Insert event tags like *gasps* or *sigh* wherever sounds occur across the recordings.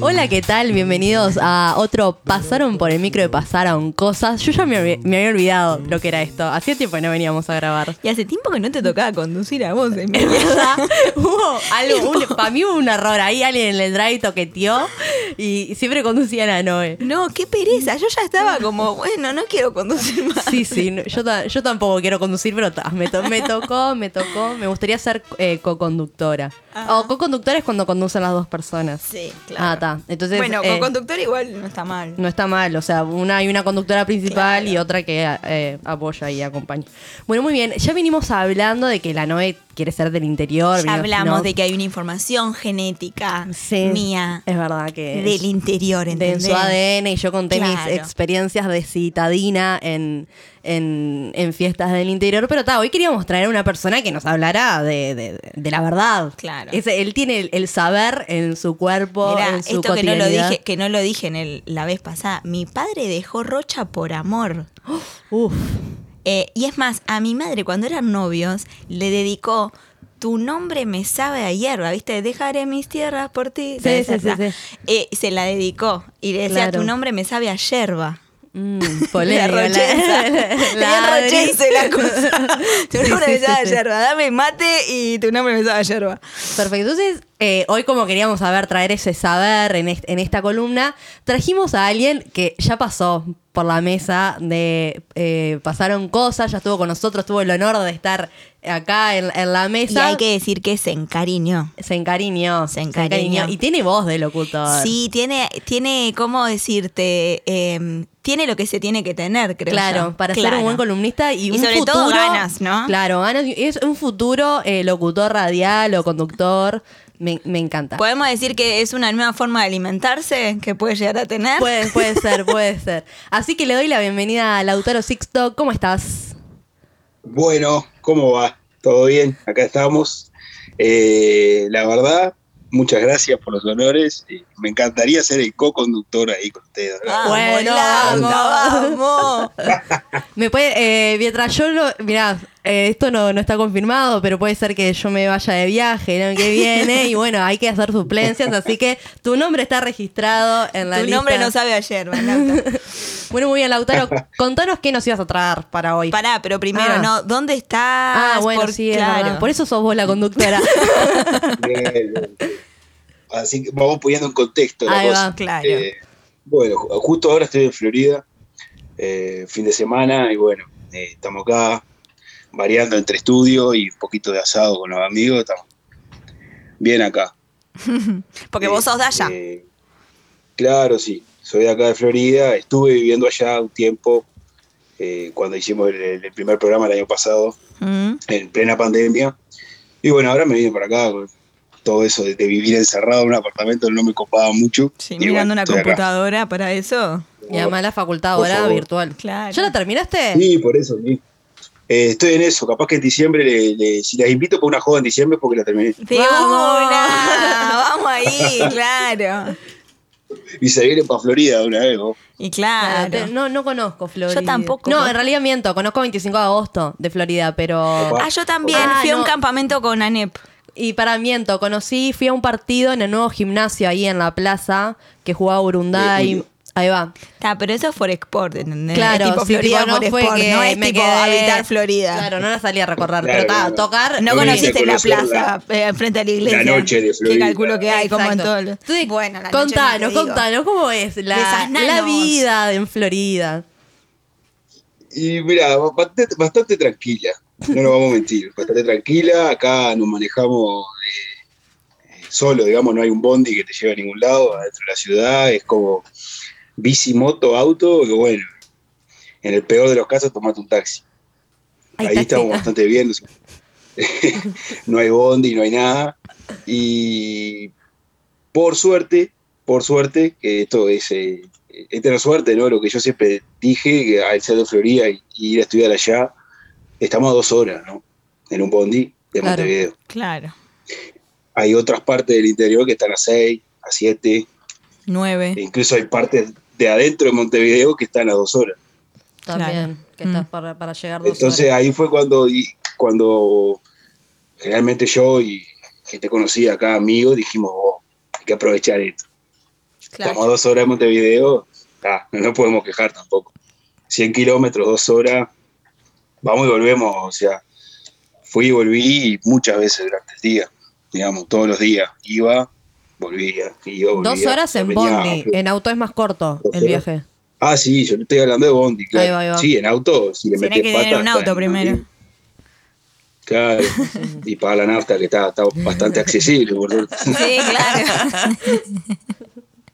Hola, ¿qué tal? Bienvenidos a otro Pasaron por el micro de Pasaron Cosas. Yo ya me, me había olvidado lo que era esto. Hacía tiempo que no veníamos a grabar. Y hace tiempo que no te tocaba conducir a vos, *laughs* en verdad, hubo algo, *laughs* un- para mí hubo un error ahí, alguien en el drive toqueteó y siempre conducía la Noé. No, qué pereza. Yo ya estaba como, bueno, no quiero conducir más. Sí, sí, no, yo, ta- yo tampoco quiero conducir, pero ta, me, to- me tocó, me tocó. Me gustaría ser eh, co-conductora. O co-conductora es cuando conducen las dos personas. Sí, claro. Ah, está. Entonces, bueno, eh, con conductor igual no está mal. No está mal, o sea, una hay una conductora principal Claro. y otra que eh, apoya y acompaña. Bueno, muy bien, ya venimos hablando de que la Noe quiere ser del interior. Ya hablamos ¿no? de que hay una información genética Sí, mía Es verdad que del interior, de en ¿entendés? su ADN y yo conté mis experiencias de citadina en, en, en fiestas del interior, pero ta, hoy queríamos traer a una persona que nos hablara de, de- de la verdad. Claro. Ese- él tiene el, el saber en su cuerpo, Mirá, en su esto que no lo dije, que no lo dije en el- la vez pasada. Mi padre dejó Rocha por amor. *gasps* Uf, Eh, y es más, a mi madre cuando eran novios le dedicó Tu nombre me sabe a hierba, ¿viste? Dejaré mis tierras por ti. Sí, ¿sabes sí, sí. Eh, se la dedicó y le decía, Claro. tu nombre me sabe a yerba. mm, La polémica, la- rochenza. La- rochense la cosa. Tu nombre me sabe a yerba. Dame mate y tu nombre me sabe a yerba. Perfecto. Entonces, eh, hoy como queríamos saber, traer ese saber en, est- en esta columna, trajimos a alguien que ya pasó por la mesa de eh, Pasaron Cosas, ya estuvo con nosotros, tuvo el honor de estar acá en, en la Y mesa. hay que decir que se encariñó. Se encariñó. Se encariñó. Y tiene voz de locutor. Sí, tiene, tiene, ¿cómo decirte? Eh, tiene lo que se tiene que tener, creo Claro, yo. para ser un buen columnista y, Y un sobre futuro. todo ganas, ¿no? Claro, ganas. y Es un futuro eh, locutor radial o conductor. Me, me encanta. ¿Podemos decir que es una nueva forma de alimentarse que puede llegar a tener? Puede, puede *laughs* ser, puede ser. Así que le doy la bienvenida a Lautaro Sixto. ¿Cómo estás? Bueno, ¿cómo va? ¿Todo bien? Acá estamos. Eh, la verdad, muchas gracias por los honores. Eh, me encantaría ser el co-conductor ahí con ustedes. Vamos, Bueno, Laura, vamos. *laughs* Me puede, eh, mientras yo lo. Mirá, eh, esto no, no está confirmado, pero puede ser que yo me vaya de viaje el año que viene. y bueno, hay que hacer suplencias, así que tu nombre está registrado en la Tu lista. nombre no sabe ayer. *laughs* Bueno, muy bien, Lautaro. Contanos qué nos ibas a traer para hoy. Pará, pero primero, Ah. ¿no? ¿Dónde estás? ah, bueno, Por- sí, claro. Por eso sos vos la conductora. *laughs* Bien. Así que vamos poniendo en contexto la Ahí cosa. va. Claro. Eh, bueno, ju- justo ahora estoy en Florida, eh, fin de semana, y bueno, eh, estamos acá variando entre estudio y un poquito de asado con los amigos. Estamos bien acá. *laughs* Porque vos sos de allá. Eh, claro, sí. Soy de acá de Florida. Estuve viviendo allá un tiempo eh, cuando hicimos el, el primer programa el año pasado, Mm. en plena pandemia. Y bueno, ahora me vine para acá. con Todo eso de, de vivir encerrado en un apartamento no me copaba mucho. Sí, Y mirando bueno, una acá. computadora para eso. y además la facultad ahora virtual. Claro. ¿Ya la terminaste? Sí, por eso, sí. Eh, estoy en eso. Capaz que en diciembre, le- le- si las invito para una joda en diciembre, es porque la terminé. De Vamos. una. Vamos ahí, *laughs* claro. Y se vienen para Florida de una vez, ¿no? Y claro. No, no conozco Florida. Yo tampoco. No, en realidad miento. Conozco 25 de agosto de Florida, pero. Opa. Ah, yo también Ah, fui a un campamento con ANEP. Y para miento, conocí, fui a un partido en el nuevo gimnasio ahí en la plaza que jugaba Urunday. Ahí va. Está, pero eso es for export, ¿entendés? Claro, es tipo sí, Florida tipo, no fue export, que no es me tipo quedé- habitar Florida. Claro, no la salí a recorrer, Claro, pero ta, claro. tocar. No No conociste la plaza eh, enfrente a la iglesia. la noche de Que Florida. calculo que hay, como en todo. lo- Bueno, la noche contanos, contanos, ¿cómo es la, la vida en Florida? Y mira, bastante, bastante tranquila, no nos vamos a mentir, *laughs* bastante tranquila, acá nos manejamos eh, eh, solo, digamos, no hay un bondi que te lleve a ningún lado, adentro de la ciudad, es como bici, moto, auto, bueno, en el peor de los casos tomate un taxi. Ahí estamos bastante bien, o sea, *laughs* no hay bondi, no hay nada, y por suerte, por suerte, que esto es, eh, es tener suerte, ¿no? Lo que yo siempre dije, que al ser de Florida y, y ir a estudiar allá, estamos a dos horas, ¿no? En un bondi de Claro. Montevideo. Claro. Hay otras partes del interior que están a seis, a siete, E incluso hay partes de adentro de Montevideo que están a dos horas. También, que Mm. estás para, para llegar dos Entonces horas. ahí fue cuando, y- cuando generalmente yo y gente conocida acá, amigos, dijimos, oh, hay que aprovechar esto. Claro. Estamos dos horas en Montevideo, ah, no nos podemos quejar tampoco. 100 kilómetros, dos horas, vamos y volvemos, o sea, fui y volví muchas veces durante el día, digamos, todos los días. Iba, volvía, iba, volvía. Dos horas en Venía- Bondi. En auto es más corto el viaje. Ah, sí, yo te estoy hablando de Bondi, claro. Ahí va, ahí va. Sí, en auto, si le Tiene metes que pata, tener un auto en- primero. Claro, *laughs* y paga la nafta que está, está bastante accesible, por suerte. Sí, claro.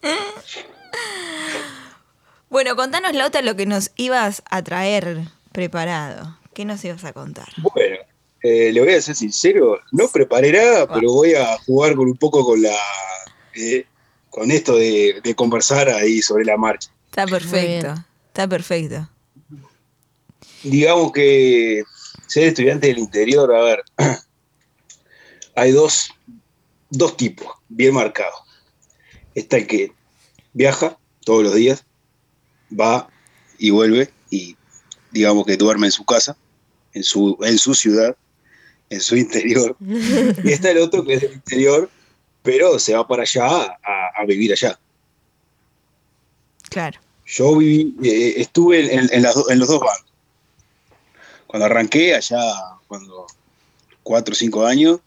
*laughs* bueno, contanos, Lauta, lo que nos ibas a traer preparado. ¿Qué nos ibas a contar? Bueno, eh, le voy a ser sincero, no preparé nada, pero voy a jugar con un poco con la eh, con esto de, de conversar ahí sobre la marcha. Está perfecto. Está perfecto. Digamos que ser estudiante del interior, a ver, *clears throat* hay dos, dos tipos bien marcados. Está el que viaja todos los días, va y vuelve y digamos que duerme en su casa, en su, en su ciudad, en su interior. *laughs* Y está el otro que es del interior, pero se va para allá a, a vivir allá. Claro. Yo viví, eh, estuve en, en las do- en los dos bandos. Cuando arranqué allá, cuando cuatro o cinco años,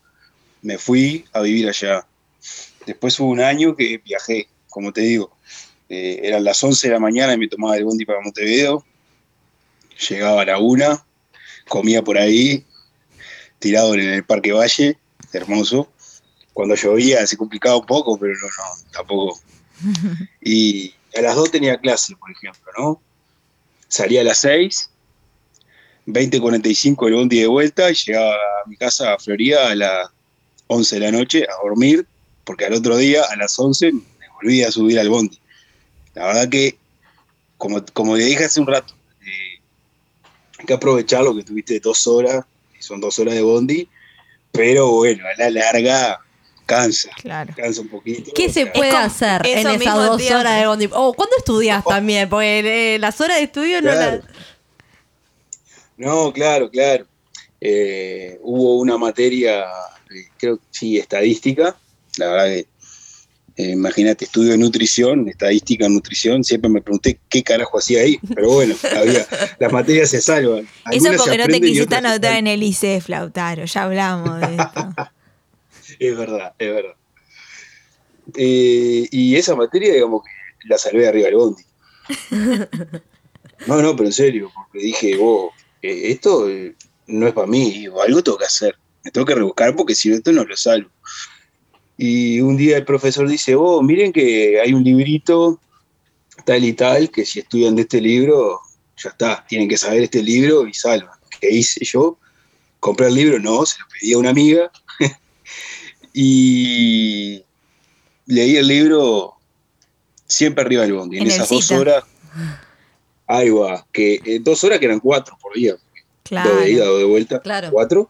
me fui a vivir allá. Después hubo un año que viajé, como te digo. Eh, eran las 11 de la mañana y me tomaba el bondi para Montevideo. Llegaba a la una, comía por ahí, tirado en el Parque Valle, hermoso. Cuando llovía se complicaba un poco, pero no, no, tampoco. *laughs* Y a las 2 tenía clase, por ejemplo, ¿no? Salía a las 6, 20.45 el bondi de vuelta y llegaba a mi casa a Florida a las 11 de la noche a dormir, porque al otro día, a las 11, me volví a subir al bondi. La verdad que, como, como le dije hace un rato, eh, hay que aprovechar lo que tuviste dos horas, son dos horas de bondi, pero bueno, a la larga cansa, Claro. cansa un poquito. ¿Qué o se puede hacer en esas dos horas de bondi? Oh, ¿cuándo estudias también? Porque eh, las horas de estudio no Claro. las... No, claro, claro. Eh, hubo una materia, eh, creo que sí, estadística. La verdad que, eh, imagínate, estudio de nutrición, estadística, nutrición. Siempre me pregunté qué carajo hacía ahí. Pero bueno, había, las materias se salvan. Eso Algunas se porque no te quisiste anotar en el ICE, Flautaro. Ya hablamos de esto. *laughs* Es verdad, es verdad. Eh, y esa materia, digamos que la salvé arriba del bondi. No, no, pero en serio, porque dije, vos, eh, esto eh, no es para mí, digo, algo tengo que hacer. Me tengo que rebuscar porque si no, esto no lo salvo. Y un día el profesor dice, vos, miren que hay un librito tal y tal, que si estudian de este libro, ya está, tienen que saber este libro y salvan. ¿Qué hice yo? Compré el libro, no, se lo pedí a una amiga. *laughs* y leí el libro siempre arriba del bondi. En, En esas dos horas, ahí va, que eh, dos horas que eran cuatro por día, Claro. dos de ida, dos de vuelta, Claro. cuatro.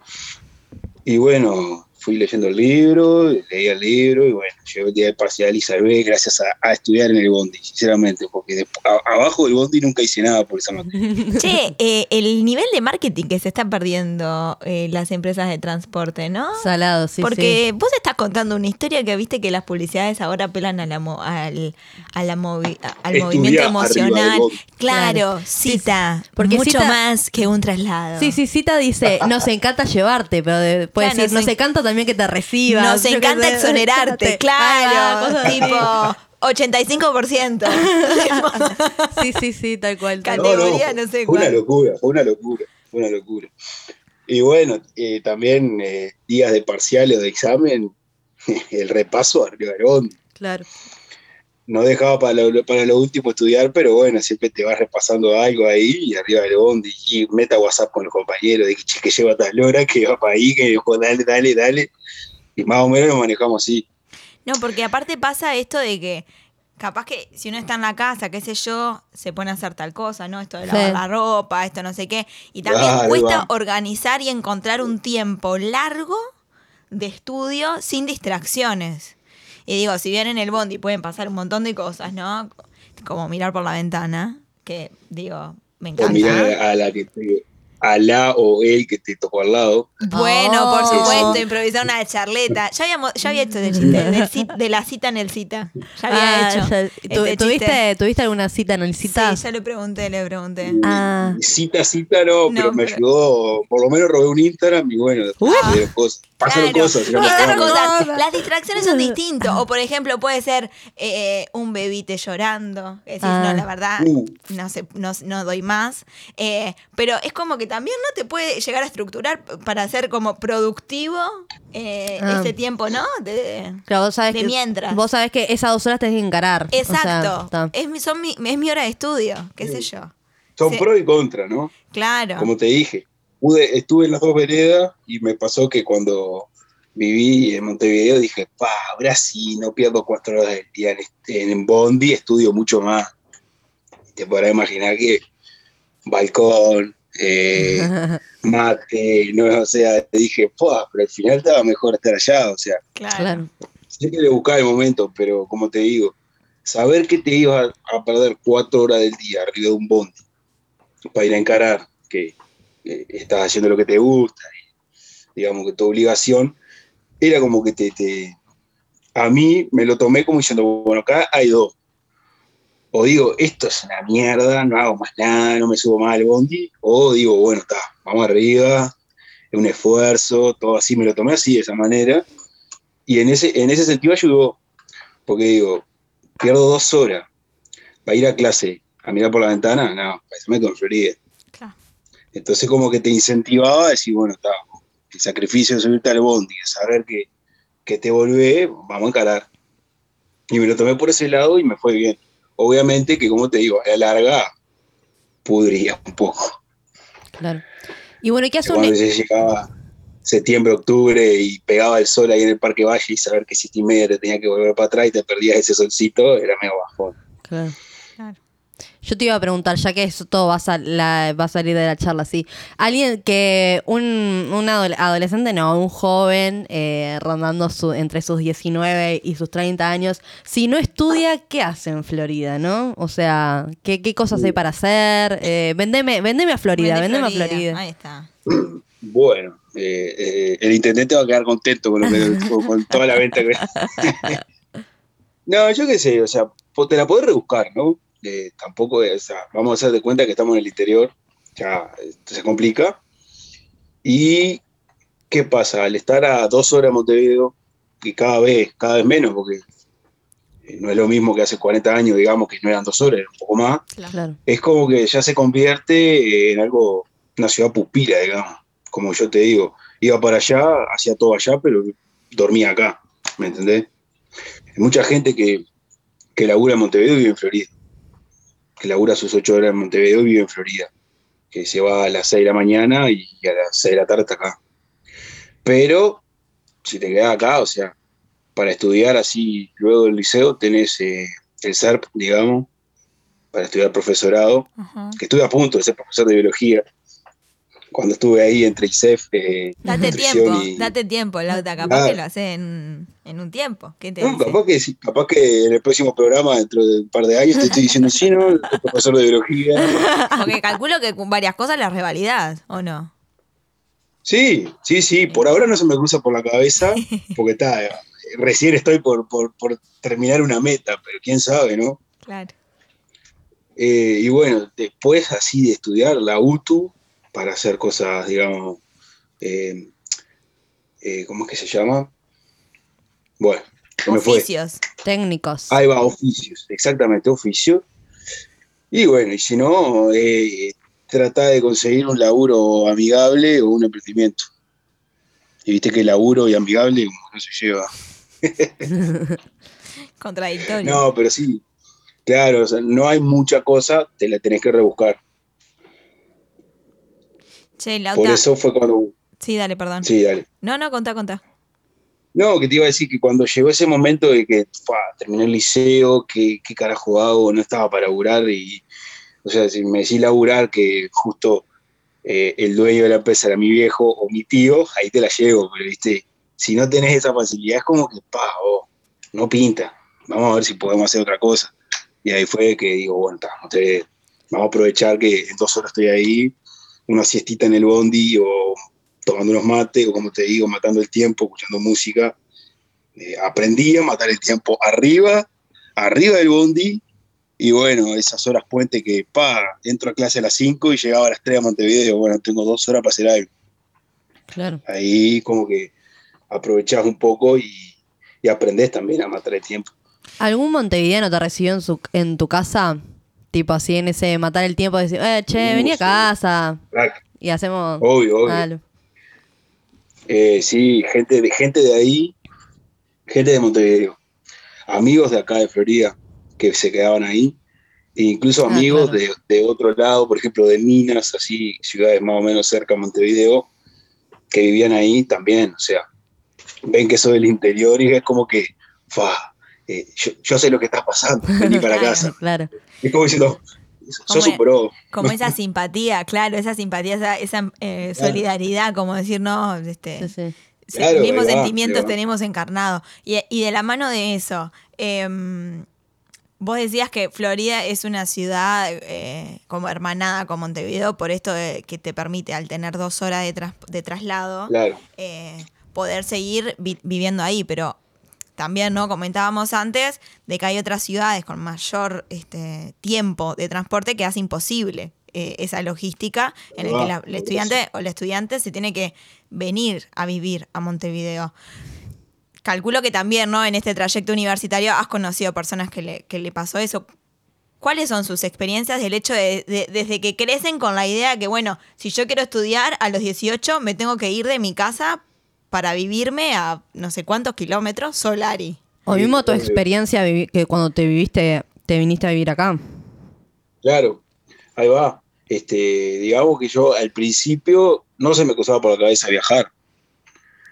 Y bueno, fui leyendo el libro, leí el libro y bueno, llegó el día de parcial y salvé gracias a, a estudiar en el bondi, sinceramente, porque de- a- abajo del bondi nunca hice nada por esa materia. *laughs* Che, eh, el nivel de marketing que se está perdiendo eh, las empresas de transporte, ¿no? Salado, sí, Porque vos estás contando una historia que viste que las publicidades ahora apelan a la mo- al, a la movi- a- al Estudiá movimiento del emocional. Claro, Claro. cita. Porque mucho cita- más que un traslado. Sí, sí, Cita dice, nos encanta llevarte, pero de- puede Claro, decir, nos nos en- encanta también que te recibas. Nos encanta exonerarte, *laughs* claro. cosas así. tipo 85%. *laughs* Sí, sí, sí, tal cual. tal. Categoría, no sé fue una cuál. locura, fue una locura, fue una locura. Y bueno, eh, también eh, días de parcial o de examen, *laughs* el repaso arriba del. Claro. No dejaba para lo, para lo último estudiar, pero bueno, siempre te vas repasando algo ahí y arriba del bondi y meta WhatsApp con los compañeros de que, che, que lleva tal hora, que va para ahí, que dijo, dale, dale, dale. Y más o menos lo manejamos así. No, porque aparte pasa esto de que capaz que si uno está en la casa, qué sé yo, se pone a hacer tal cosa, ¿no? Esto de lavar Sí. la ropa, esto no sé qué. Y también cuesta va. organizar y encontrar un tiempo largo de estudio sin distracciones. Y digo, si bien en el bondi pueden pasar un montón de cosas, ¿no? Como mirar por la ventana, que digo, me O encanta. mirar a la que te- a la o el que te tocó al lado. Bueno, por Oh. supuesto, improvisar una charleta. Ya, habíamos, ya había hecho el chiste del de la cita en el cita. Ya había Ah, hecho. ya- este ¿tu- chiste. ¿tuviste, ¿Tuviste alguna cita en el cita? Sí, ya le pregunté, le pregunté. Ah. Cita, cita no, No, pero me pero- ayudó, por lo menos robé un Instagram y bueno, después Uy. de cosas. Pasaron Claro, cosas. pasaron. Las distracciones son *laughs* distintas. O, por ejemplo, puede ser eh, un bebite llorando. Decís, Ah. no, la verdad, Uh. no, sé, no, no doy más. Eh, pero es como que también no te puede llegar a estructurar para ser como productivo eh, Ah. ese tiempo, ¿no? De- Claro, vos sabés De que, mientras. Vos sabés que esas dos horas tenés que encarar. O sea, Exacto. es, mi, son mi, es mi hora de estudio, qué sé yo. Son Sí. pro y contra, ¿no? Claro. Como te dije, pude, estuve en las dos veredas y me pasó que cuando viví en Montevideo dije, pa, ahora sí, no pierdo cuatro horas del día en, este- en Bondi, estudio mucho más. Te podrás imaginar que balcón, eh, *laughs* mate, no, o sea, dije, pa, pero al final estaba mejor estar allá, o sea, Claro. Claro. siempre le buscaba el momento, pero como te digo, saber que te ibas a, a perder cuatro horas del día arriba de un bondi para ir a encarar que eh, estás haciendo lo que te gusta, y, digamos que tu obligación, era como que te, te- A mí me lo tomé como diciendo, bueno, acá hay dos. O digo, esto es una mierda, no hago más nada, no me subo más al bondi, o digo, bueno, está, vamos arriba, es un esfuerzo, todo así, me lo tomé así, de esa manera. Y en ese, en ese sentido ayudó, porque digo, pierdo dos horas para ir a clase, a mirar por la ventana, no, pues me. Claro. Entonces como que te incentivaba a decir, bueno, está, el sacrificio de subirte al bondi, de saber que, que te volvés, vamos a encarar. Y me lo tomé por ese lado y me fue bien. Obviamente que, como te digo, a la larga pudría un poco. Claro. Y bueno, ¿y qué hace Cuando ya llegaba septiembre, octubre y pegaba el sol ahí en el Parque Valle y saber que siete y media te tenía que volver para atrás y te perdías ese solcito, era medio bajón. Claro. Yo te iba a preguntar, ya que eso todo va a, sal- la- va a salir de la charla, sí. Alguien que, un, un adole- adolescente, no, un joven, eh, rondando su, entre sus 19 y sus 30 años, si no estudia, ¿qué hace en Florida, no? O sea, ¿qué, qué cosas hay para hacer? Eh, vendeme, vendeme a Florida, Vende vendeme a Florida. Ahí está. Bueno, eh, eh, el intendente va a quedar contento con, lo que- con- con toda la venta que... *laughs* no, yo qué sé, o sea, te la podés rebuscar, ¿no? Eh, tampoco, es- o sea, vamos a hacer de cuenta que estamos en el interior, ya esto se complica. ¿Y qué pasa? Al estar a dos horas de Montevideo, y cada vez, cada vez menos, porque eh, no es lo mismo que hace 40 años, digamos, que no eran dos horas, era un poco más, Claro. Claro. es como que ya se convierte en algo, una ciudad pupila, digamos. Como yo te digo, iba para allá, hacía todo allá, pero dormía acá, ¿me entendés? Hay mucha gente que, que labura en Montevideo y vive en Florida. Que labura sus ocho horas en Montevideo y vive en Florida. Que se va a las seis de la mañana y a las seis de la tarde está acá. Pero, si te quedas acá, o sea, para estudiar así luego del liceo, tenés eh, el SERP, digamos, para estudiar profesorado, que estuve a punto de ser profesor de biología. Cuando estuve ahí entre ISEF, eh, Date tiempo, y- date tiempo, Lauta. Capaz Ah. que lo haces en, en un tiempo. ¿Qué te No, dice? capaz, que, capaz que en el próximo programa, dentro de un par de años, te estoy diciendo, sí, ¿no? Soy profesor de biología. *laughs* Porque calculo que con varias cosas las revalidás, ¿o no? Sí, sí, sí, por ahora no se me cruza por la cabeza, *laughs* porque está, eh, recién estoy por, por, por terminar una meta, pero quién sabe, ¿no? Claro. Eh, y bueno, después así de estudiar la UTU para hacer cosas, digamos, eh, eh, ¿cómo es que se llama? Bueno. Oficios. Técnicos. Ahí va, oficios, exactamente, oficio. Y bueno, y si no, eh, trata de conseguir un laburo amigable o un emprendimiento. Y viste que laburo y amigable como no se lleva. *laughs* Contradictorio. No, pero sí, claro, o sea, no hay mucha cosa, te la tenés que rebuscar. Che, Lauta. Por eso fue cuando... Sí, dale, perdón. Sí, dale. No, no, contá, contá. No, que te iba a decir que cuando llegó ese momento de que terminé el liceo, que qué carajo hago, no estaba para laburar y, o sea, si me decís laburar que justo eh, el dueño de la empresa era mi viejo o mi tío, ahí te la llevo, pero viste, si no tenés esa facilidad es como que, pa, oh, no pinta, vamos a ver si podemos hacer otra cosa. Y ahí fue que digo, bueno, vamos a aprovechar que en dos horas estoy ahí una siestita en el bondi o tomando unos mates o como te digo, matando el tiempo, escuchando música. Eh, aprendí a matar el tiempo arriba, arriba del bondi y bueno, esas horas puente que, pa, entro a clase a las 5 y llegaba a las 3 a Montevideo, bueno, tengo dos horas para hacer algo. Claro. Ahí como que aprovechás un poco y, y aprendés también a matar el tiempo. ¿Algún montevideano te recibió en, su, en tu casa? Tipo así, en ese matar el tiempo, decir, eh, che, vení a casa y hacemos Obvio, obvio. Eh, sí, gente de, gente de ahí, gente de Montevideo, amigos de acá de Florida que se quedaban ahí, e incluso Ah, amigos claro. de, de otro lado, por ejemplo de Minas, así, ciudades más o menos cerca de Montevideo, que vivían ahí también, o sea, ven que soy del interior y es como que, fa, eh, yo, yo sé lo que está pasando, vení para Claro. casa. Claro. Es como diciendo, sos un pro. Como esa simpatía, claro, esa simpatía, esa, esa, eh, Claro. solidaridad, como decir, no, este, Sí, sí. sí, Claro, mismos va, sentimientos tenemos encarnado. Y, y de la mano de eso, em, vos decías que Florida es una ciudad eh, como hermanada con Montevideo, por esto de que te permite, al tener dos horas de, tras- de traslado, Claro, eh, poder seguir vi- viviendo ahí, pero también no comentábamos antes de que hay otras ciudades con mayor este, tiempo de transporte que hace imposible eh, esa logística en el que la, el estudiante o la estudiante se tiene que venir a vivir a Montevideo. Calculo que también, ¿no? En este trayecto universitario has conocido personas que le, que le pasó eso. ¿Cuáles son sus experiencias del hecho de, de- desde que crecen con la idea que, bueno, si yo quiero estudiar a los 18 me tengo que ir de mi casa para vivirme a no sé cuántos kilómetros Solari? O mismo tu obvio. experiencia que cuando te viviste, te viniste a vivir acá. Claro, ahí va. Este, digamos que yo al principio no se me cruzaba por la cabeza viajar,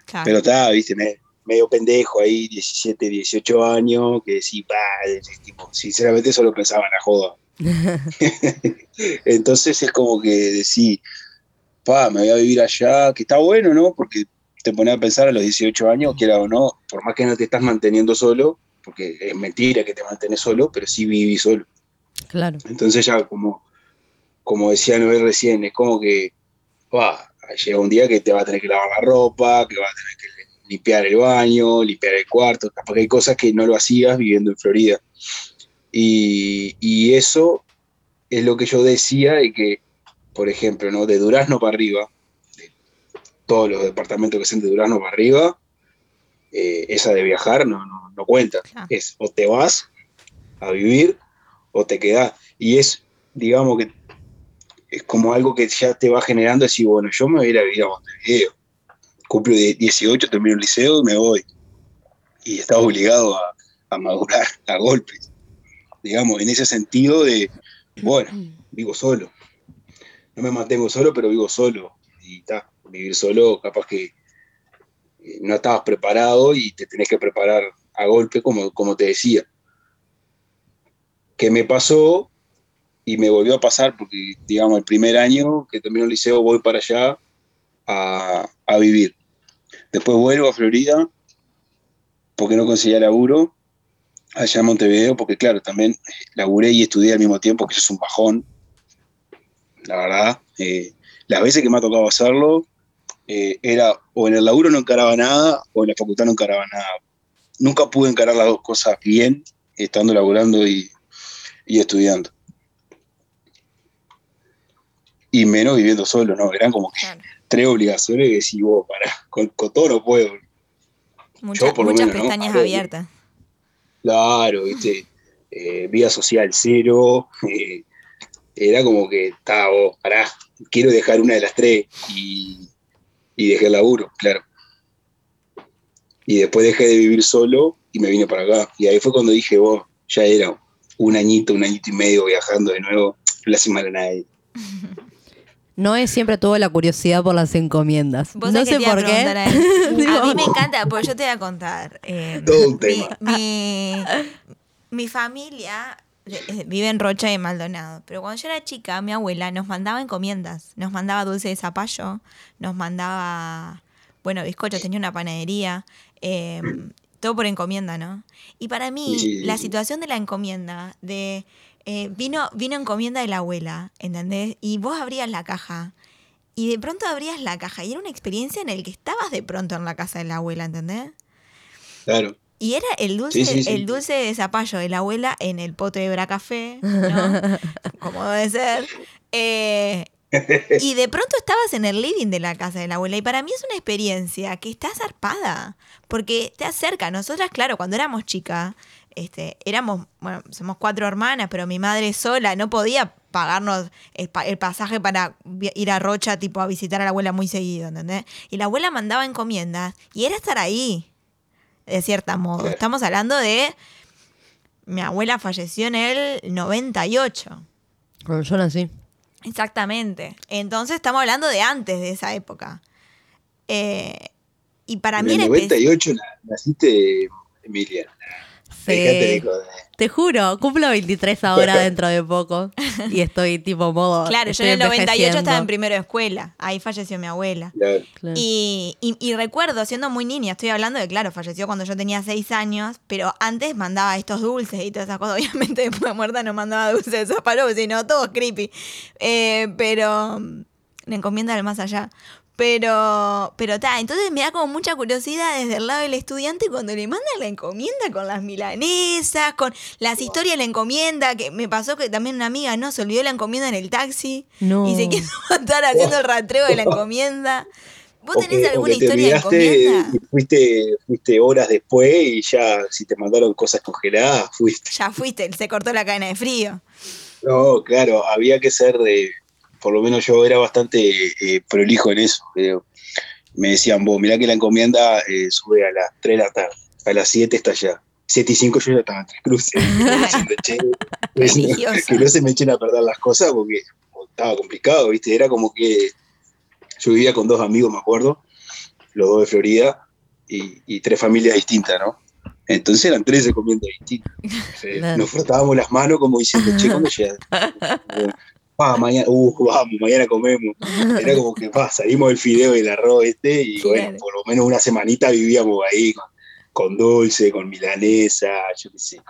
Claro. pero estaba, viste, me- medio pendejo ahí, 17, 18 años, que sí, tipo, sinceramente solo pensaba en la joda. *laughs* *laughs* Entonces es como que decís, pa, me voy a vivir allá, que está bueno, ¿no? Porque te pones a pensar a los 18 años, quiera o no, por más que no te estás manteniendo solo, porque es mentira que te mantenés solo, pero sí vivís solo. Claro. Entonces ya como, como decía Noel recién, es como que va, llega un día que te va a tener que lavar la ropa, que va a tener que limpiar el baño, limpiar el cuarto, porque hay cosas que no lo hacías viviendo en Florida. Y, y eso es lo que yo decía de que, por ejemplo, ¿no? de Durazno para arriba, todos los departamentos que sean de Durazno para arriba, eh, esa de viajar no, no, no cuenta. Claro. Es o te vas a vivir o te quedás. Y es, digamos que es como algo que ya te va generando decir, bueno, yo me voy a ir a vivir a Montevideo. Cumplo die- 18, termino el liceo y me voy. Y estás obligado a, a madurar a golpes. Digamos, en ese sentido de, bueno, vivo solo. No me mantengo solo, pero vivo solo. Y está, vivir solo, capaz que eh, no estabas preparado y te tenés que preparar a golpe, como, como te decía. Que me pasó y me volvió a pasar porque, digamos, el primer año que termino el liceo voy para allá a, a vivir. Después vuelvo a Florida porque no conseguía laburo allá en Montevideo, porque claro, también laburé y estudié al mismo tiempo, que eso es un bajón, la verdad. Eh, las veces que me ha tocado hacerlo, eh, era o en el laburo no encaraba nada o en la facultad no encaraba nada. Nunca pude encarar las dos cosas bien, estando laburando y, y estudiando. Y menos viviendo solo, ¿no? Eran como que Claro. tres obligaciones que decís, vos, pará, con, con todo no puedo. Mucha- por lo muchas menos, ¿no? pestañas abiertas. Claro, viste, eh, vida social cero, eh, era como que, está, vos, pará, quiero dejar una de las tres y, y dejé el laburo, claro. Y después dejé de vivir solo y me vine para acá. Y ahí fue cuando dije, vos, ya era un añito, un añito y medio viajando de nuevo, no le hace mal a nadie. *laughs* Noé siempre tuvo la curiosidad por las encomiendas. Vos No sé por a qué. *laughs* A mí me encanta, porque yo te voy a contar. eh, Todo un mi, tema. mi- mi familia vive en Rocha y Maldonado, pero cuando yo era chica, mi abuela nos mandaba encomiendas. Nos mandaba dulce de zapallo, nos mandaba, bueno, bizcochos, tenía una panadería. eh, todo por encomienda, ¿no? Y para mí, Sí, la situación de la encomienda, de eh, vino, vino encomienda de la abuela, ¿entendés? Y vos abrías la caja y de pronto abrías la caja y era una experiencia en la que estabas de pronto en la casa de la abuela, ¿entendés? Claro. Y era el dulce, Sí, sí, sí. el dulce de zapallo de la abuela en el pote de bracafé, ¿no? *laughs* Como debe ser. Eh, y de pronto estabas en el living de la casa de la abuela. Y para mí es una experiencia que está zarpada. Porque te acerca. Nosotras, claro, cuando éramos chicas, este, éramos, bueno, somos cuatro hermanas, pero mi madre sola no podía pagarnos el, pa- el pasaje para ir a Rocha, tipo, a visitar a la abuela muy seguido, ¿entendés? Y la abuela mandaba encomiendas y era estar ahí, de cierta modo. Claro. Estamos hablando de. Mi abuela falleció en el 98. Cuando yo nací. Exactamente. Entonces estamos hablando de antes de esa época. Eh, y para en mí el era espe- 98 na- naciste, Emilia. Sí. Te juro, cumplo 23 ahora *laughs* dentro de poco. *laughs* Y estoy tipo modo. Claro, yo en el 98 estaba en primero de escuela. Ahí falleció mi abuela. Claro. Y, y- y recuerdo, siendo muy niña, estoy hablando de, claro, falleció cuando yo tenía 6 años, pero antes mandaba estos dulces y todas esas cosas. *laughs* Obviamente después de muerta no mandaba dulces de zapallo, sino todo creepy. Eh, pero mm, la encomienda del más allá. Pero, pero está, entonces me da como mucha curiosidad desde el lado del estudiante cuando le mandan la encomienda con las milanesas, con las historias de la encomienda, que me pasó que también una amiga, ¿no? Se olvidó la encomienda en el taxi No. y se quiso *laughs* matar haciendo el rastreo de la *laughs* encomienda. ¿Vos O tenés que- o alguna que te historia de encomienda? y fuiste, fuiste horas después y ya si te mandaron cosas congeladas, *laughs* fuiste. Ya fuiste, se cortó la cadena de frío. No, claro, había que ser de, por lo menos yo era bastante eh, prolijo en eso. creo. Me decían, vos, mirá que la encomienda eh, sube a las 3 de la tarde, a las 7 está allá. 7 y 5 yo ya estaba en tres cruces. diciendo, *laughs* "Che, pues, Religiosa. que no se me echen a perder las cosas porque estaba complicado, ¿viste? Era como que yo vivía con dos amigos, me acuerdo, los dos de Florida, y, y tres familias distintas, ¿no? Entonces eran tres encomiendas distintas. *laughs* Nos frotábamos las manos como diciendo, che, ¿cuándo llega? *laughs* Ah, mañana, uh, *laughs* vamos, mañana comemos. Era como que pa, salimos del fideo y el arroz este, y Claro. bueno, por lo menos una semanita vivíamos ahí con, con dulce, con milanesa, yo qué sé,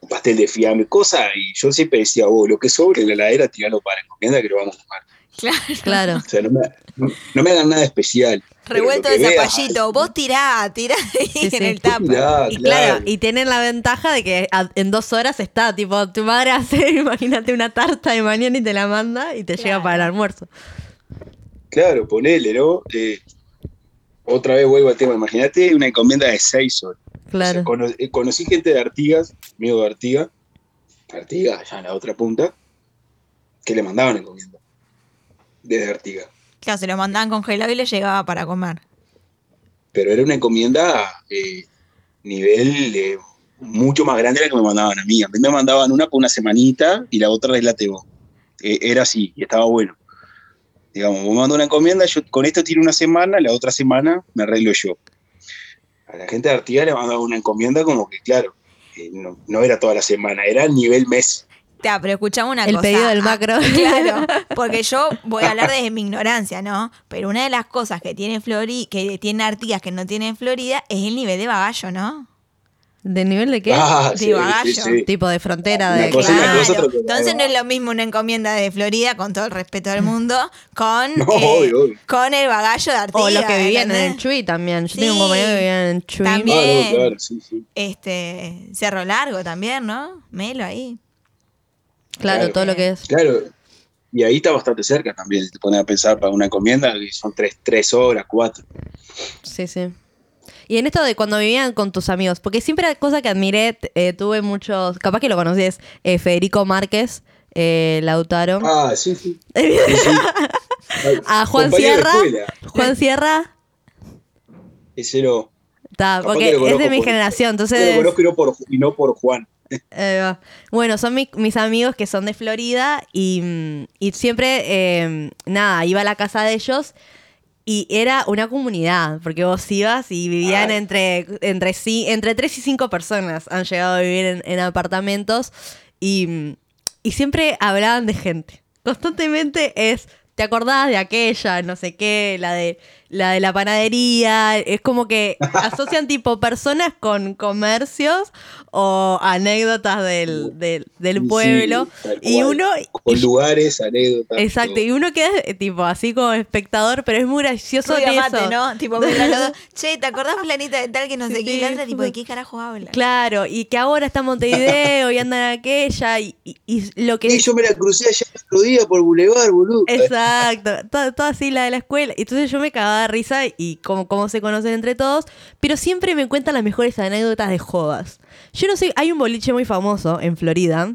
un pastel de fiambre, cosas, y yo siempre decía, oh, lo que sobre en la heladera, tiralo para la encomienda que lo vamos a comer. Claro. Claro. O sea, no me, no, no me hagan nada especial. Revuelto de zapallito. Vos tirá, tirá ahí Sí, en sí. el tapa. tirá, Y claro, claro. y tienen la ventaja de que en dos horas está, tipo, tu madre hace, *laughs* imagínate, una tarta de mañana y te la manda y te llega para el almuerzo. Claro, ponele, ¿no? Eh, otra vez vuelvo al tema, imagínate una encomienda de seis horas. Claro. O sea, cono- eh, conocí gente de Artigas, amigo de Artigas, Artigas, allá en la otra punta, que le mandaban encomienda. Desde Artigas. Claro, se lo mandaban congelado y le llegaba para comer. Pero era una encomienda eh, nivel mucho más grande de la que me mandaban a mí. A mí me mandaban una por una semanita y la otra arreglate vos. Eh, era así, y estaba bueno. Digamos, vos mando una encomienda, yo con esto tiro una semana, la otra semana me arreglo yo. A la gente de Artigas le mandaba una encomienda como que, claro, eh, no, no era toda la semana, era el nivel mes. Ya, pero escuchamos una El cosa. pedido del Ah, macro. *laughs* Claro, *laughs* porque yo voy a hablar desde mi ignorancia, ¿no? Pero una de las cosas que tiene Florida, que tiene Artigas que no tiene en Florida, es el nivel de bagallo, ¿no? ¿De nivel de qué? Ah, De bagallo. Tipo de frontera Una de... cosa Claro. cosa, otra cosa. Entonces no es lo mismo una encomienda de Florida, con todo el respeto del mundo, con, *laughs* No, eh, obvio, obvio. con el bagallo de Artigas. O los que vivían en el. Chuy también. Yo Sí, tengo un compañero que vivía en el Chuy. también. Claro, sí, sí. Este, Cerro Largo también, ¿no? Melo ahí. Claro, Claro. todo lo que es. Claro, y ahí está bastante cerca también, si te pones a pensar para una encomienda, que son tres, tres horas, cuatro. Sí, sí. Y en esto de cuando vivían con tus amigos, porque siempre era cosa que admiré, eh, tuve muchos, capaz que lo conoces, eh, Federico Márquez, eh, Lautaro, Ah, sí, sí. *laughs* Sí, sí. a Juan Compañero Sierra. Juan Sierra, Ese no. está, porque que lo es de mi por- generación, Yo lo entonces, conozco y no por, y no por Juan. Eh, bueno, son mi- mis amigos que son de Florida y, y siempre, eh, nada, iba a la casa de ellos y era una comunidad, porque vos ibas y vivían Ay. entre, entre, sí, entre tres y cinco personas, han llegado a vivir en, en apartamentos y, y siempre hablaban de gente. Constantemente es, ¿te acordás de aquella, no sé qué, la de la de la panadería. Es como que asocian tipo personas con comercios o anécdotas del, del, del Sí, pueblo. y uno. Con lugares, anécdotas. Exacto, todo. y uno queda eh, tipo así como espectador, pero es muy gracioso Rubio en mate, eso. ¿no? Tipo, che, ¿te acordás fulanita de tal que no sé Sí, qué? Y la otra, sí. tipo, ¿de qué carajo habla? Claro, y que ahora está en Montevideo y anda en aquella, y, y- y lo que Y yo me la crucé allá el otro día por Boulevard, boludo. Exacto, todo, todo así la de la escuela. Entonces yo me cagaba de risa y cómo, cómo se conocen entre todos, pero siempre me cuentan las mejores anécdotas de jodas. Yo no sé, hay un boliche muy famoso en Florida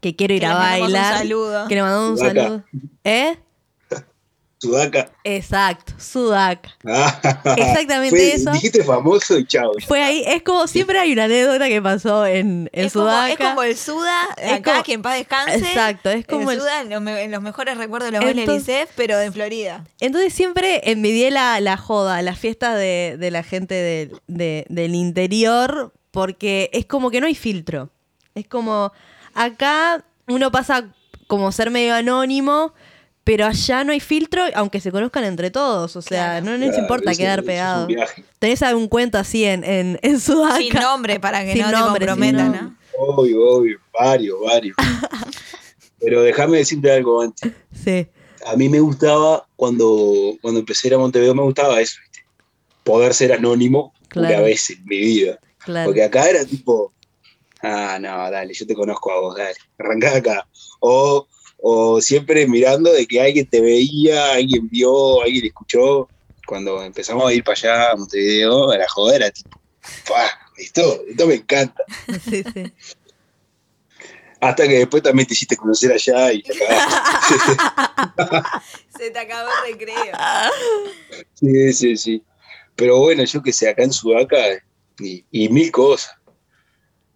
que quiero ir Que a le mandamos un bailar. saludo. Que le mandamos un saludo. ¿Eh? Sudaca. Exacto, Sudaca. Ah, *laughs* Exactamente fue- eso. Dijiste famoso y chao. Fue ahí, es como siempre hay una anécdota que pasó en, en es, como, es como el Suda, Es acá, como- que en paz descanse. Exacto, es como el el- Suda en los, me- en los mejores recuerdos de los del Entonces- ICEF, pero en Florida. Entonces siempre envidié la, la joda, la fiesta de, de la gente del- de- del interior, porque es como que no hay filtro. Es como, acá uno pasa como ser medio anónimo, pero allá no hay filtro, aunque se conozcan entre todos. O sea, Claro. no les Claro, importa eso- quedar eso es un pegado. viaje. ¿Tenés algún cuento así en, en, en Sudaca? Sin nombre, para que Sin no nombre, te comprometan. ¿no? Obvio, obvio. Varios, varios. *laughs* Pero déjame decirte algo antes. Sí. A mí me gustaba, cuando, cuando empecé a ir a Montevideo, me gustaba eso, ¿viste? Poder ser anónimo una Claro. vez en mi vida. Claro. Porque acá era tipo, ah, no, dale, yo te conozco a vos, dale, arrancá acá. O, o siempre mirando de que alguien te veía, alguien vio, alguien escuchó. Cuando empezamos a ir para allá a Montevideo, a la joda era tipo. Esto, esto me encanta. *laughs* Sí, sí. Hasta que después también te hiciste conocer allá y te. *laughs* Se te acabó el recreo. Sí, sí, sí. Pero bueno, yo que sé, acá en Sudaca y, y mil cosas.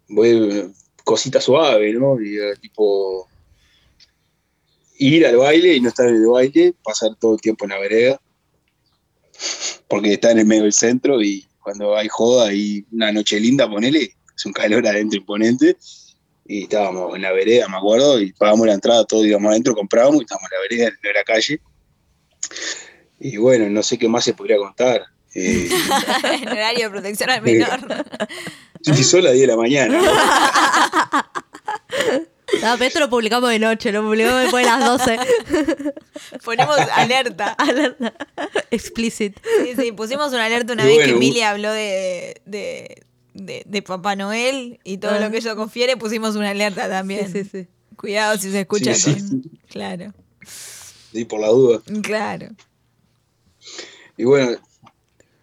Voy, cosita suave, ¿no? Y, tipo, ir al baile y no estar en el baile, pasar todo el tiempo en la vereda, porque está en el medio del centro y cuando hay joda y una noche linda, ponele, es un calor adentro imponente, y estábamos en la vereda, me acuerdo, y pagamos la entrada, todos íbamos adentro, comprábamos y estábamos en la vereda, en la calle. Y bueno, no sé qué más se podría contar. Eh, *laughs* en horario de protección al menor. *laughs* yo estoy sola a 10 de la mañana. No, *laughs* pero esto lo publicamos de noche, lo publicamos después de las 12. *laughs* Ponemos alerta. *laughs* Alerta. Explicit. Sí, sí, pusimos una alerta una Y vez bueno, que Emilia habló de, de, de- de Papá Noel y todo Ah. lo que ello confiere, pusimos una alerta también. Sí, sí, sí. Cuidado si se escucha Sí, con- sí. Claro, Sí, por la duda. claro. Y bueno,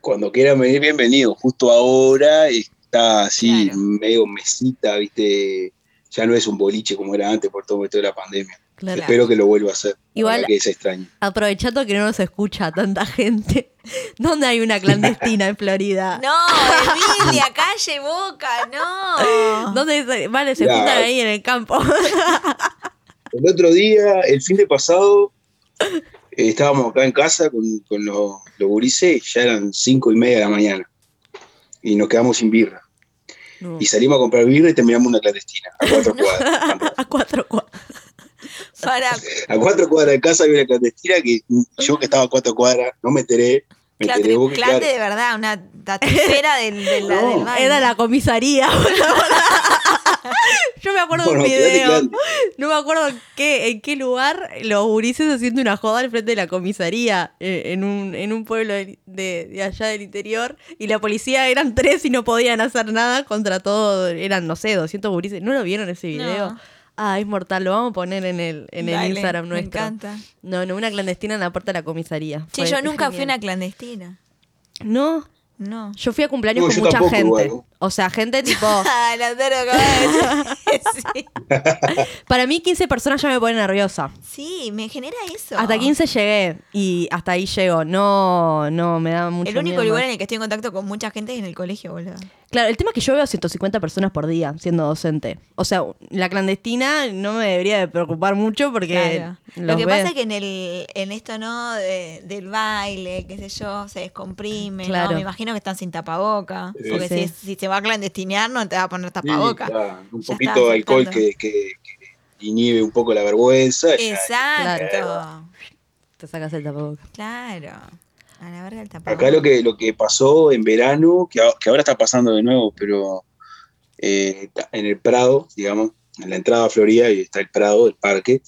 cuando quieran venir, bienvenido. Justo ahora está así, Claro. medio mesita, ¿viste? Ya no es un boliche como era antes por todo esto de la pandemia. Claro. Espero que lo vuelva a hacer. Igual- que es extraño. Aprovechando que no nos escucha tanta gente. *laughs* ¿Dónde hay una clandestina en Florida? No, Emilia, *laughs* calle Boca, no. ¿Dónde vale, se juntan ahí en el campo? *laughs* El otro día, el fin de pasado, eh, estábamos acá en casa con, con los, los gurises, ya eran cinco y media de la mañana. Y nos quedamos sin birra. No. Y salimos a comprar birra y terminamos una clandestina, a cuatro *laughs* cuadras. *laughs* A cuatro cuadras. *laughs* Para, A cuatro cuadras de casa había una clandestina que yo que estaba a cuatro cuadras no me enteré. Me claro, enteré vos que, claro, de verdad, una No, del baile. Era la comisaría. *laughs* Yo me acuerdo de un Bueno, quedate video. *laughs* No me acuerdo en qué, en qué lugar los gurises haciendo una joda al frente de la comisaría eh, en, un, en un pueblo de, de- de allá del interior. Y la policía eran tres y no podían hacer nada contra todo. Eran, no sé, 200 gurises. ¿No lo vieron ese video? No. Ah, es mortal. Lo vamos a poner en el, en el Dale, Instagram me nuestro. encanta. No, no, una clandestina en la puerta de la comisaría. Fue yo nunca fui genial. una clandestina. No, No. yo fui a cumpleaños No, con mucha tampoco gente. O sea, gente *laughs* tipo. Ah, sí. *laughs* para mí, 15 personas ya me pone nerviosa. Sí, me genera eso. Hasta 15 llegué y hasta ahí llego. No, no, me da mucho El único miedo lugar más. en el que estoy en contacto con mucha gente es en el colegio, boludo. Claro, el tema es que yo veo 150 personas por día siendo docente. O sea, la clandestina no me debería de preocupar mucho porque Claro. Lo que pasa es que en el en esto no de- del baile, qué sé yo, se descomprime, ¿no? Claro. Me imagino que están sin tapaboca, Sí. porque Sí. Si, si se va a clandestinear no te va a poner Sí, tapaboca. claro, un Ya poquito de alcohol que, que- que inhibe un poco la vergüenza. ya- Exacto. Te sacas el tapabocas. Claro. A la verga el tapabocas. Acá lo que, lo que pasó en verano, que, que ahora está pasando de nuevo, pero eh, en el Prado, digamos, en la entrada a Florida, y está el Prado, el parque,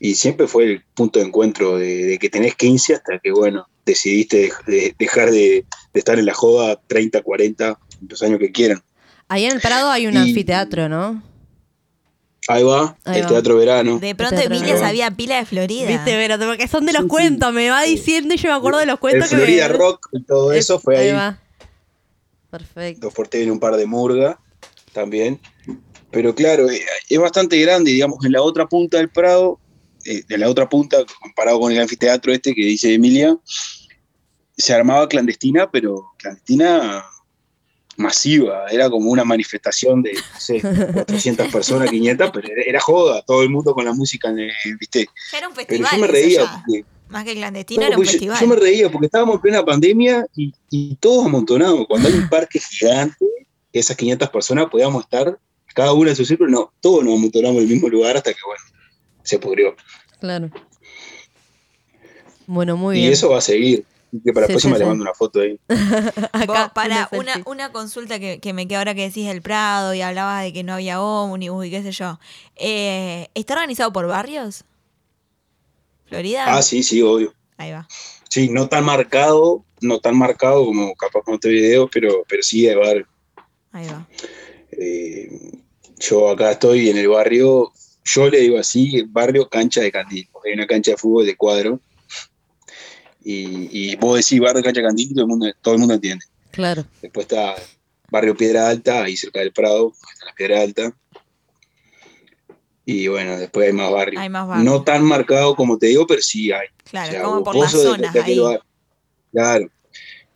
y siempre fue el punto de encuentro de, de que tenés 15 hasta que, bueno, decidiste dej- de- dejar de, de estar en la joda 30, 40, los años que quieran. Ahí en el Prado hay un Y- anfiteatro, ¿no? Ahí va, Ahí el va. Teatro Verano. De pronto Teatro Emilia sabía pila de Florida. Viste, pero porque son de los Sí, sí. cuentos, me va diciendo y yo me acuerdo de los el cuentos que me- Florida Rock y todo eso fue ahí. va. Perfecto. Dos Forte en un par de murga también. Pero claro, eh, es bastante grande, digamos, en la otra punta del Prado, eh, en la otra punta, comparado con el anfiteatro este que dice Emilia, se armaba clandestina, pero clandestina masiva, era como una manifestación de, no sé, 400 *laughs* personas, 500, pero era, era joda, todo el mundo con la música, ¿viste? Era un Pero festival. yo me reía, porque- Más que clandestino, no, era un yo, festival. yo me reía porque estábamos en plena pandemia y, y todos amontonados. Cuando hay un parque gigante, que esas 500 personas podíamos estar cada una en su círculo, no, todos nos amontonamos en el mismo lugar hasta que, bueno, se pudrió. Claro. Bueno, muy y bien. eso va a seguir. Que para Sí, la próxima sí, le sí. mando una foto ahí. *laughs* Vos, para una una, consulta que, que me queda ahora que decís el Prado y hablabas de que no había ómnibus y qué sé yo. Eh, ¿Está organizado por barrios? ¿Florida? Ah, sí, sí, obvio. Ahí va. Sí, no tan marcado, no tan marcado como capaz con este video, pero, pero sí, a ver, Ahí va. eh, yo acá estoy en el barrio, yo le digo así, barrio cancha de Candil, porque hay una cancha de fútbol de cuadro. Y, y vos decís barrio Candil, todo el mundo, todo el mundo entiende. Claro. Después está barrio Piedra Alta, ahí cerca del Prado, está la Piedra Alta. Y bueno, después hay más barrios. Hay más barrios. No tan marcado como te digo, pero sí hay. Claro, O sea, como por las de- zonas de aquel ahí. bar- Claro.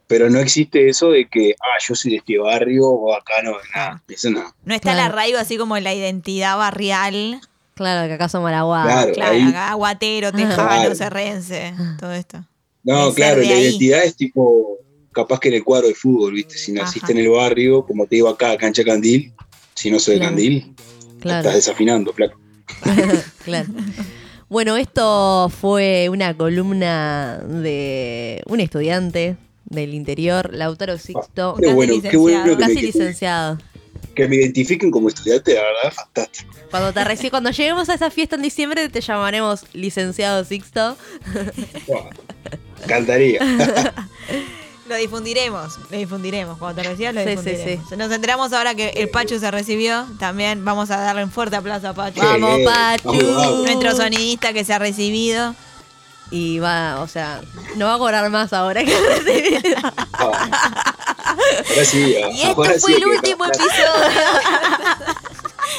Pero no existe eso de que, ah, yo soy de este barrio o acá no, nada. Eso no. No está el arraigo así como la identidad barrial. Claro, que acá somos Maraguá. Claro. Claro, ahí- acá Aguatero, Tejano, Claro. Cerrense, todo esto. No, claro, la ahí. identidad es tipo, capaz que en el cuadro de fútbol, ¿viste? Si naciste Ajá. en el barrio, como te digo acá, cancha Candil, si no soy de Claro. Candil, Claro. estás desafinando, flaco. *laughs* claro. Bueno, esto fue una columna de un estudiante del interior, Lautaro Sixto, Qué Casi bueno, qué bueno licenciado. que casi me, licenciado. que me identifiquen como estudiante, la verdad, fantástico. Cuando te reci- cuando lleguemos a esa fiesta en diciembre te llamaremos licenciado Sixto. Wow. Cantaría. *laughs* Lo difundiremos, lo difundiremos. Cuando te recibas, lo Sí, sí, difundiremos. Nos enteramos ahora que el Pachu se recibió. También vamos a darle un fuerte aplauso a Pachu. Vamos. Pachu. Vamos, vamos. Nuestro sonidista que se ha recibido. Y va, o sea, no va a cobrar más ahora que recibir. Ah. Ahora sí, Y esto fue sí el que- último episodio.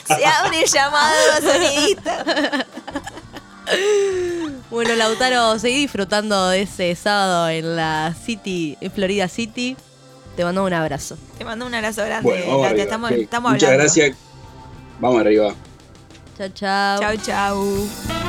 *laughs* se abre el llamado a los sonidistas. *laughs* Bueno, Lautaro, seguí disfrutando de ese sábado en la City, en Florida City. Te mando un abrazo. Te mando un abrazo grande. Bueno, vamos Laura, arriba. estamos, Sí. estamos Muchas hablando. gracias. Vamos arriba. Chao, chao. Chau, chau.